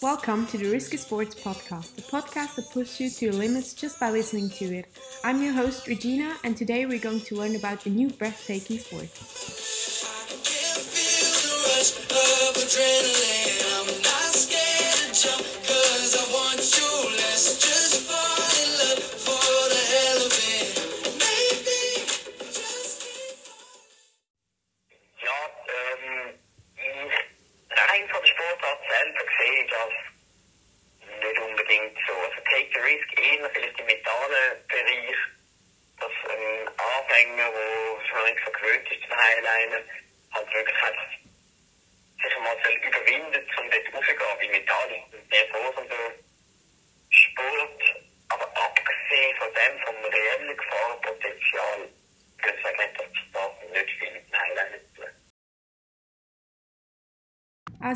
Welcome to the Risky Sports Podcast, the podcast that pushes you to your limits just by listening to it. I'm your host, Regina, and today we're going to learn about a new breathtaking sport.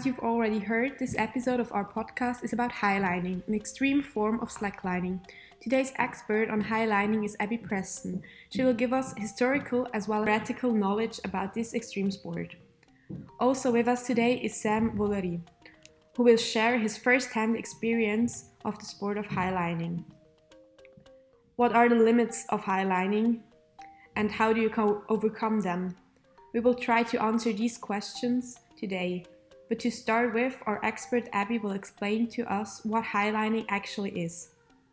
As you've already heard, this episode of our podcast is about highlining, an extreme form of slacklining. Today's expert on highlining is Abby Preston. She will give us historical as well as practical knowledge about this extreme sport. Also with us today is Sam Volery, who will share his first-hand experience of the sport of highlining. What are the limits of highlining and how do you co- overcome them? We will try to answer these questions today. But to start with, our expert Abby will explain to us what highlining actually is.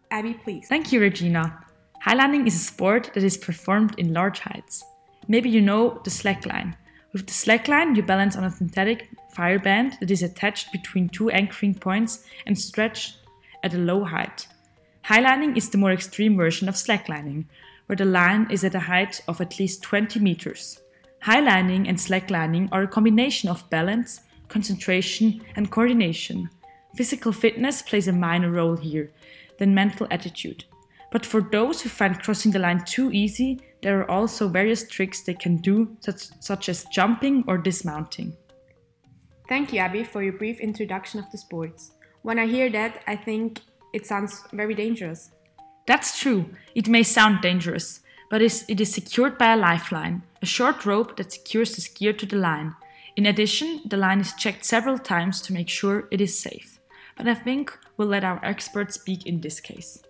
Abby, please. Thank you, Regina. Highlining is a sport that is performed in large heights. Maybe you know the slackline. With the slackline, you balance on a synthetic fire band that is attached between two anchoring points and stretched at a low height. Highlining is the more extreme version of slacklining, where the line is at a height of at least 20 meters. Highlining and slacklining are a combination of balance, concentration, and coordination. Physical fitness plays a minor role here than mental attitude. But for those who find crossing the line too easy, there are also various tricks they can do, such, such as jumping or dismounting. Thank you, Abby, for your brief introduction of the sports. When I hear that, I think it sounds very dangerous. That's true, it may sound dangerous, but it is secured by a lifeline, a short rope that secures the skier to the line. In addition, the line is checked several times to make sure it is safe. But I think we'll let our expert speak in this case.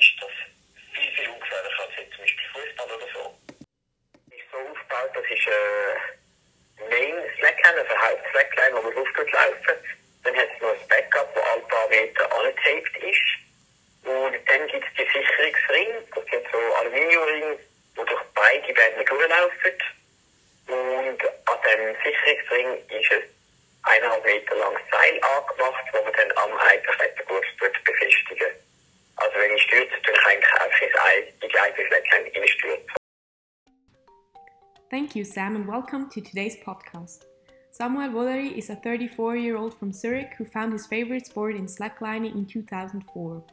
Ist das viel, viel ungefährlicher als jetzt zum Beispiel das ist äh, Main Slackline, also Haupt-Slackline, wo man drauf laufen. Dann hat es noch ein Backup, das alle paar Meter angetaped ist. Und dann gibt es die Sicherungsring, das sind so Aluminiumring, wo durch beide Bänder durchlaufen. Und an dem Sicherungsring ist ein eineinhalb Meter langes Seil angemacht, wo man dann am Eiterklettergurt tut befestigen. Also wenn ich stürze, tue ich eigentlich einfach ins Ei, in die eigene Slackline reinstürzen. Thank you, Sam, and welcome to today's podcast. Samuel Volery is a 34 year old from Zurich who found his favorite sport in slacklining in 2004.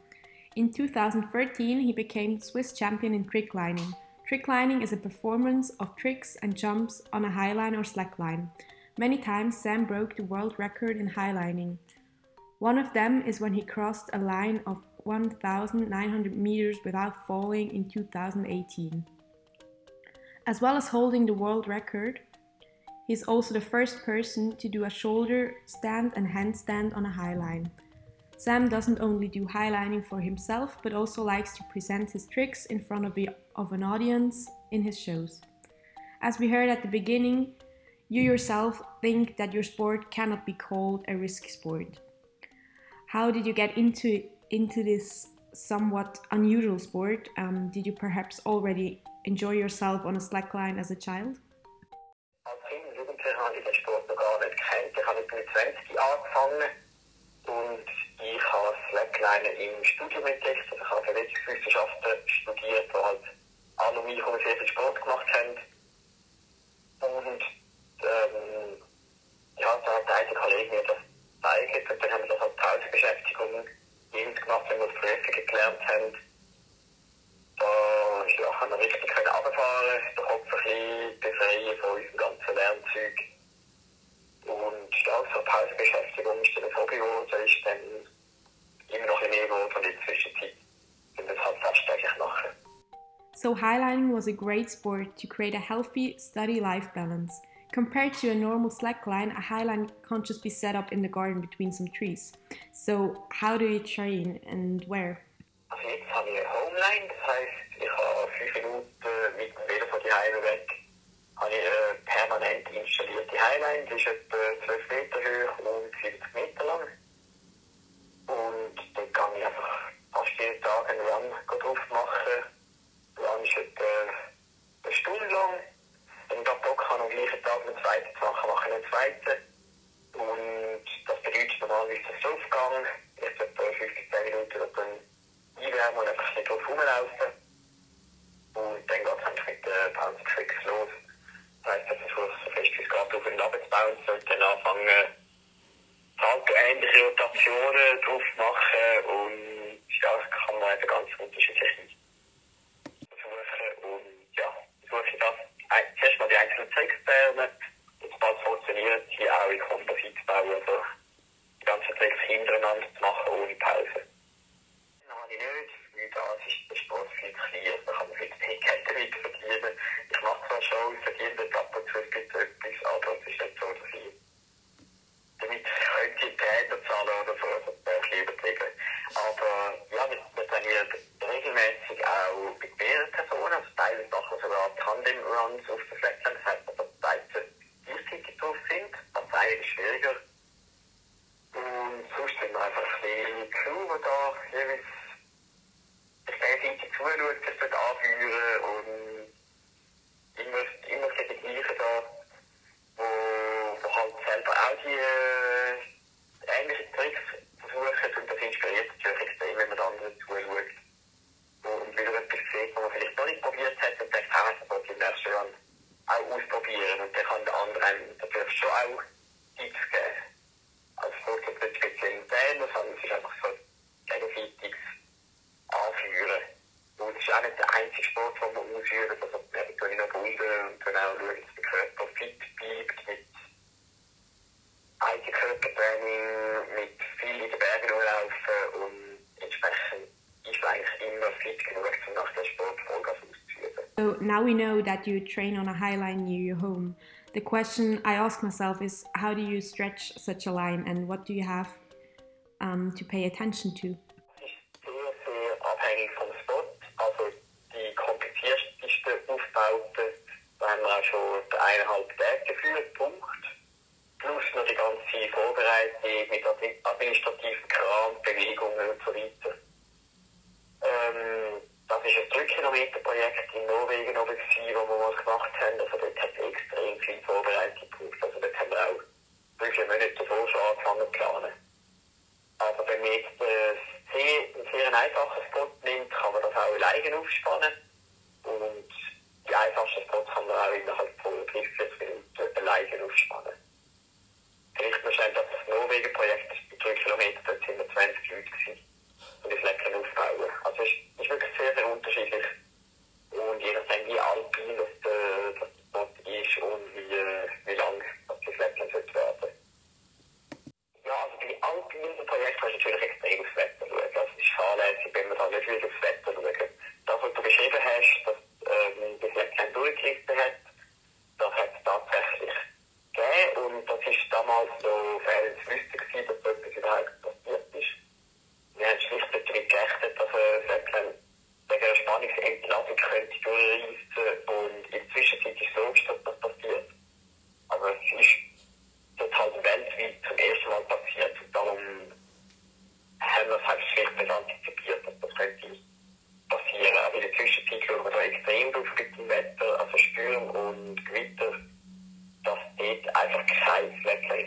In 2013, he became Swiss champion in tricklining. Tricklining is a performance of tricks and jumps on a highline or slackline. Many times, Sam broke the world record in highlining. One of them is when he crossed a line of 1,900 meters without falling in 2018. As well as holding the world record, he's also the first person to do a shoulder stand and handstand on a highline. Sam doesn't only do highlining for himself, but also likes to present his tricks in front of, the, of an audience in his shows. As we heard at the beginning, you yourself think that your sport cannot be called a risky sport. How did you get into into this somewhat unusual sport. Um, did you perhaps already enjoy yourself on a slackline as a child? Als Kind und Jugendlicher habe ich den Sport noch gar nicht gekannt. Ich habe mit 20 angefangen und ich habe Slackline im Studium entdeckt. Also ich habe Verletzungswissenschaften studiert, wo halt alle mich sehr viel Sport gemacht haben. Und ähm, ja, da hat eine Kollege mir das gezeigt und dann haben wir das als Pausenbeschäftigung jedes gemacht, wenn wir das Prüfungen gelernt haben. Da ja, haben wir richtig können runterfahren, den Kopf ein bisschen befreien von unserem ganzen Lernzeug. Und ja, so Pausenbeschäftigung ist dann ein Hobby geworden, ist dann immer noch ein mehr geworden und in der Zwischenzeit sind es halt fast täglich machen. So, highlining was a great sport to create a healthy study life balance. Compared to a normal slackline, a highline can't just be set up in the garden between some trees. So, how do you train and where? Also jetzt habe ich eine Homeline, das Habe ich eine permanent installierte Highline, die ist etwa 12 Meter So, now we know that you train on a high line near your home. The question I ask myself is how do you stretch such a line and what do you have um, to pay attention to? Und so weiter. Ähm, das ist ein 3-Kilometer-Projekt in Norwegen oben wo wir was gemacht haben. Also dort hat es extrem viel Vorbereitung gebraucht. Also dort haben wir auch drei, vier Monate davor schon angefangen zu planen. Aber wenn man jetzt äh, sehr, einen sehr einfachen Spot nimmt, kann man das auch alleine aufspannen. Und die einfachsten Spots kann man auch innerhalb von 30, 40 Minuten alleine aufspannen. Vielleicht noch schnell das Norwegen-Projekt, 3 Kilometer, dort sind wir 20 Leute gewesen. Und das Lecken aufbauen. Also es ist, ist wirklich sehr, sehr unterschiedlich. Und je nachdem, wie alpin das, das Also und Gewitter, dass dort einfach kein in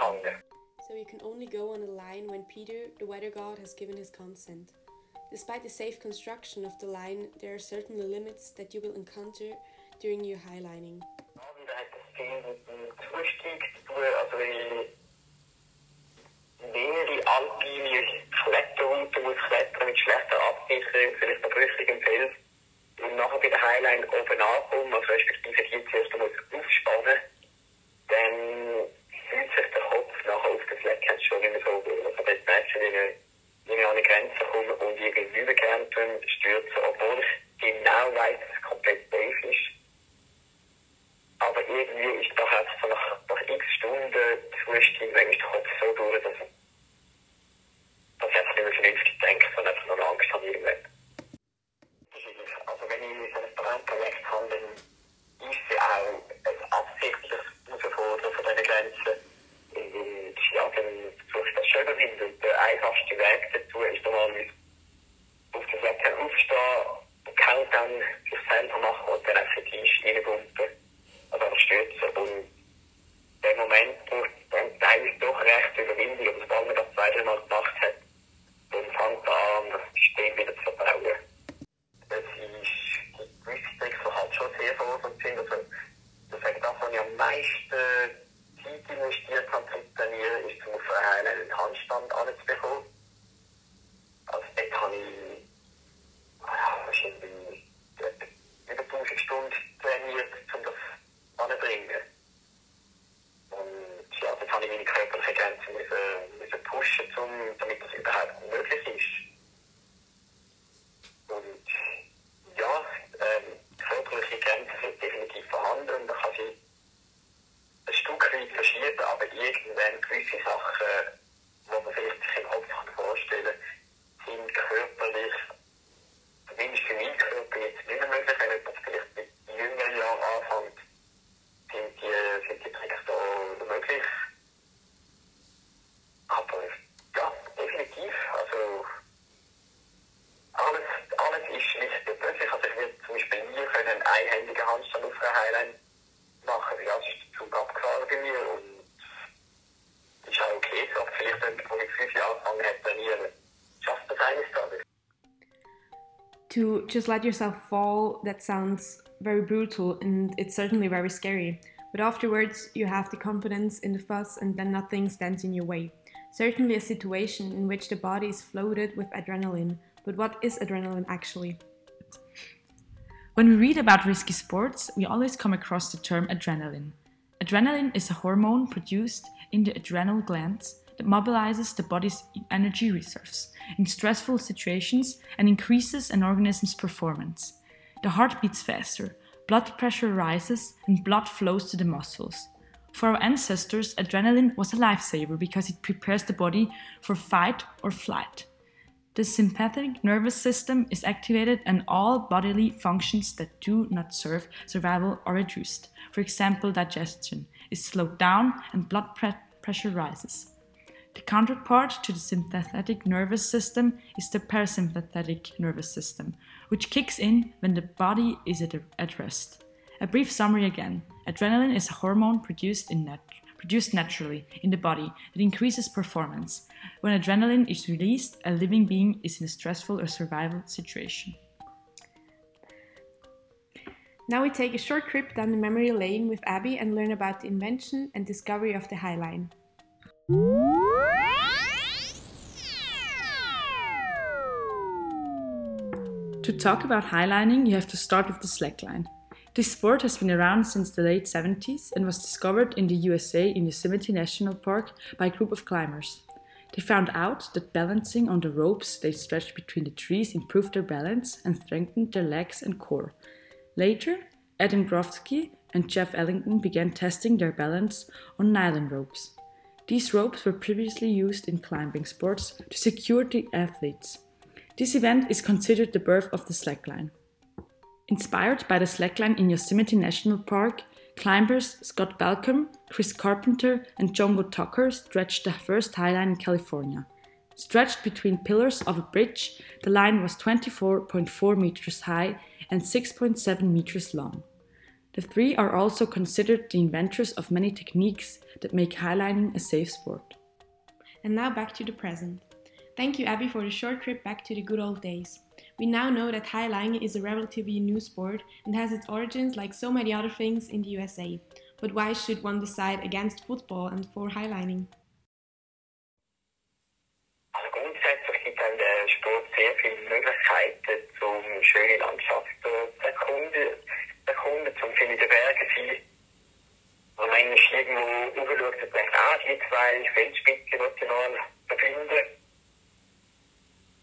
hängen. So you can only go on a line when Peter, the weather god, has given his consent. Despite the safe construction of the line, there are certain limits that you will encounter during your highlining. Und nachher bei der Highline oben ankommen, also respektive die zuerst einmal aufspannen, Wetter aufstehen, einen Countdown sich selber machen und dann einfach in die Eis reinbumpen. Also einfach stürzen. Und der Moment braucht dann teilweise doch recht Überwindung. Aber sobald man das zwei, drei Mal gemacht hat, dann fängt an, das System wieder zu verbauen. Das ist die gewisse Tricks, die halt schon sehr fordernd sind. Also, das ist das, was ich am meisten Zeit investiert habe zum Trainieren, ist, um auf einen, einen Handstand anzubekommen. Also dort habe ich ah, wahrscheinlich etwa über 1000 Stunden trainiert, um das anzubringen. Und ja, dort habe ich meine körperliche Grenzen müssen, müssen pushen, um, damit das überhaupt möglich ist. Und ja, ähm, körperliche Grenzen sind definitiv vorhanden und man kann sie ein Stück weit verschieben, aber irgendwann gewisse Sachen, die man vielleicht sich im Kopf kann vorstellen kann, sind körperlich, zumindest für meinen Körper jetzt nicht mehr möglich, wenn jemand vielleicht mit jüngeren Jahren anfängt, sind die, sind die Tricks da möglich. Aber ja, definitiv, also alles, alles ist schlicht und plötzlich. Also ich würde zum Beispiel nie Handstand auf Highline machen. Ja, es ist der Zug abgefahren bei mir und ist auch okay. Vielleicht fünf Jahren angefangen trainieren, schafft das eines Tages. To just let yourself fall, that sounds very brutal and it's certainly very scary. But afterwards, you have the confidence in the fuss and then nothing stands in your way. Certainly a situation in which the body is floated with adrenaline. But what is adrenaline actually? When we read about risky sports, we always come across the term adrenaline. Adrenaline is a hormone produced in the adrenal glands that mobilizes the body's energy reserves in stressful situations and increases an organism's performance. The heart beats faster, blood pressure rises, and blood flows to the muscles. For our ancestors, adrenaline was a lifesaver because it prepares the body for fight or flight. The sympathetic nervous system is activated and all bodily functions that do not serve survival are reduced. For example, digestion is slowed down and blood pre- pressure rises. The counterpart to the sympathetic nervous system is the parasympathetic nervous system, which kicks in when the body is at, rest. A brief summary again adrenaline is a hormone produced, in nat- produced naturally in the body that increases performance. When adrenaline is released, a living being is in a stressful or survival situation. Now we take a short trip down the memory lane with Abby and learn about the invention and discovery of the High Line. To talk about highlining, you have to start with the slackline. This sport has been around since the late 70s and was discovered in the USA in Yosemite National Park by a group of climbers. They found out that balancing on the ropes they stretched between the trees improved their balance and strengthened their legs and core. Later, Adam Grosowsky and Jeff Ellington began testing their balance on nylon ropes. These ropes were previously used in climbing sports to secure the athletes. This event is considered the birth of the slackline. Inspired by the slackline in Yosemite National Park, climbers Scott Balcom, Chris Carpenter, and Jongo Tucker stretched the first high line in California. Stretched between pillars of a bridge, the line was 24.4 meters high and 6.7 meters long. The three are also considered the inventors of many techniques that make highlining a safe sport. And now back to the present. Thank you, Abby, for the short trip back to the good old days. We now know that highlining is a relatively new sport and has its origins like so many other things in the USA. But why should one decide against football and for highlining? Also grundsätzlich gibt man irgendwo hochschaut, dann denkt ah, die zwei noch verbinden.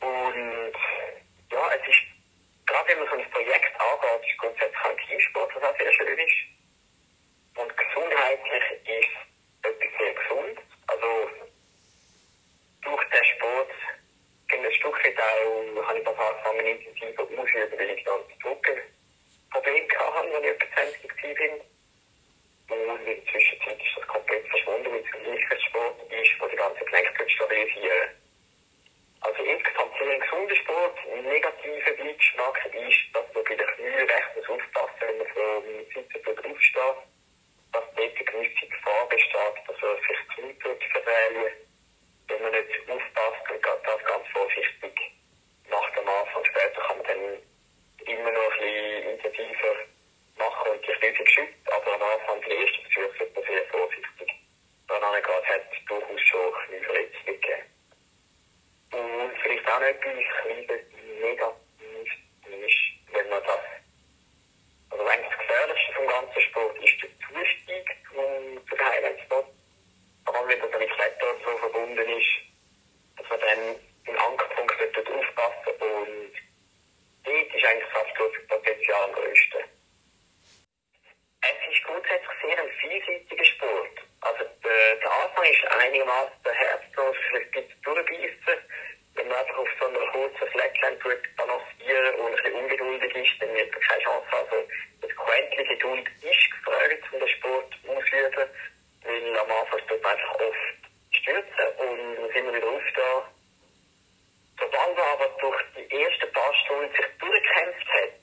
Und ja, es ist, gerade wenn man so ein Projekt angeht, ist grundsätzlich ein Teamsport, was auch sehr schön ist. Und gesundheitlich ist etwas sehr gesund. Also durch den Sport ging ein Stück weit auch, habe ich das angefangen intensiv ausüben, weil ich dann das Rückenproblem hatte, als ich etwa 20 war. Und in der Zwischenzeit ist das komplett verschwunden, weil es ein Leichtsport ist, der die ganze Gelenke stabilisieren Also insgesamt sehr ein gesunder Sport. Ein negativer Beigeschmack ist, dass man bei den Knien recht muss aufpassen wenn man vom Sitzen aufsteht, dass dort eine gewisse Gefahr besteht, dass man sich das Knie verdrehen wenn man nicht aufpasst und das ganz vorsichtig macht am Anfang. Später kann man dann immer noch ein bisschen intensiver machen und sich nicht geschützt, aber am Anfang die ersten Versuche sollte man sehr vorsichtig daran gehen. Es hat durchaus schon ein bisschen Verletzungen gegeben. Und vielleicht auch noch etwas kleines negativ ist, wenn man das, also eigentlich das Gefährlichste vom ganzen Sport ist der Zustieg zum, zu den Highlight-Spots. Vor allem, wenn das mit Klettern so verbunden ist, dass man dann im Ankerpunkt dort aufpassen und dort ist eigentlich das Absturzpotenzial am größten. Es ist grundsätzlich sehr ein vielseitiger Sport. Also der, der Anfang ist einigermaßen herzlos, vielleicht gibt es durchbeissen. Wenn man einfach auf so einer kurzen Slackline balancieren und ein bisschen ungeduldig ist, dann wird man keine Chance haben. Also das Quäntchen Geduld ist gefragt, um den Sport auszuüben, weil am Anfang tut man einfach oft stürzen und muss immer wieder aufstehen. Sobald man aber durch die ersten paar Stunden sich durchgekämpft hat,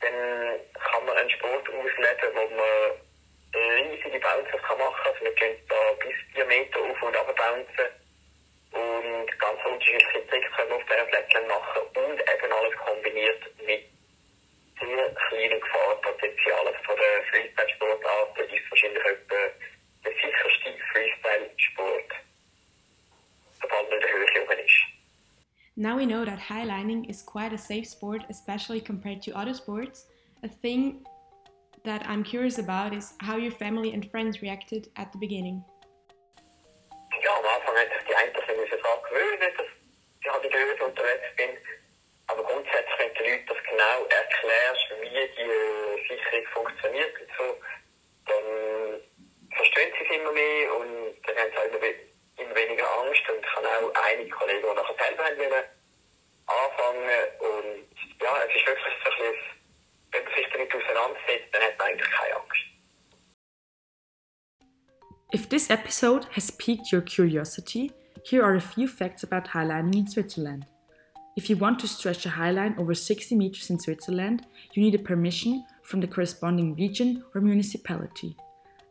dann kann man einen Sport ausleben, wo man riesige Bounces kann machen kann. Also man könnte da bis 4 Meter auf und ab bouncen und ganz unterschiedliche Tricks können auf Fläche machen und eben alles kombiniert mit sehr kleinem Gefahrenpotenzial. Also von der Freestyle-Sportarten ist wahrscheinlich etwa der sicherste Freestyle-Sport, sobald man in der Höhe oben ist. Now we know that highlining is quite a safe sport, especially compared to other sports. A thing that I'm curious about is how your family and friends reacted at the beginning. Die äh, Sicherung funktioniert und so, dann verstehen sie es immer mehr und dann haben sie immer, we- immer weniger Angst. Und ich habe auch einige Kollegen, die nachher selber haben anfangen und ja, es ist wirklich so ein bisschen, wenn man sich damit auseinandersetzt, dann hat man eigentlich keine Angst. If this episode has piqued your curiosity, here are a few facts about highlining in Switzerland. If you want to stretch a highline over 60 meters in Switzerland, you need a permission from the corresponding region or municipality.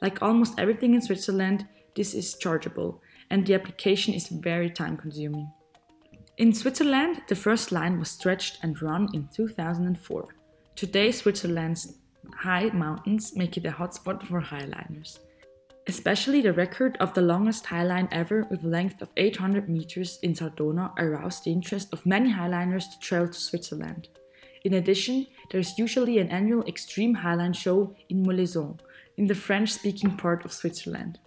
Like almost everything in Switzerland, this is chargeable, and the application is very time consuming. In Switzerland, the first line was stretched and run in 2004. Today, Switzerland's high mountains make it a hotspot for highliners. Especially the record of the longest highline ever with a length of 800 meters in Sardona aroused the interest of many highliners to travel to Switzerland. In addition, there is usually an annual extreme highline show in Moléson, in the French speaking part of Switzerland.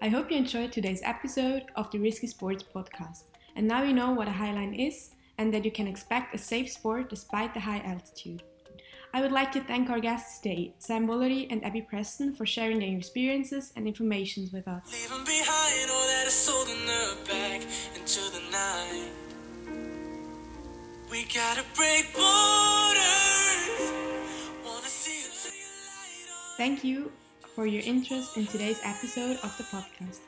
I hope you enjoyed today's episode of the Risky Sports podcast. And now you know what a highline is and that you can expect a safe sport despite the high altitude. I would like to thank our guests today, Sam Volery and Abby Preston, for sharing their experiences and information with us. Leaving behind all that is holding her back into the night. We gotta break borders. Wanna see you light on. Thank you for your interest in today's episode of the podcast.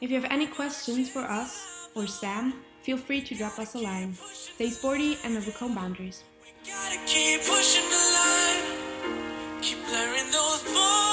If you have any questions for us or Sam, feel free to drop us a line. Stay sporty and overcome boundaries. Gotta keep pushing the line. Keep blurring those borders.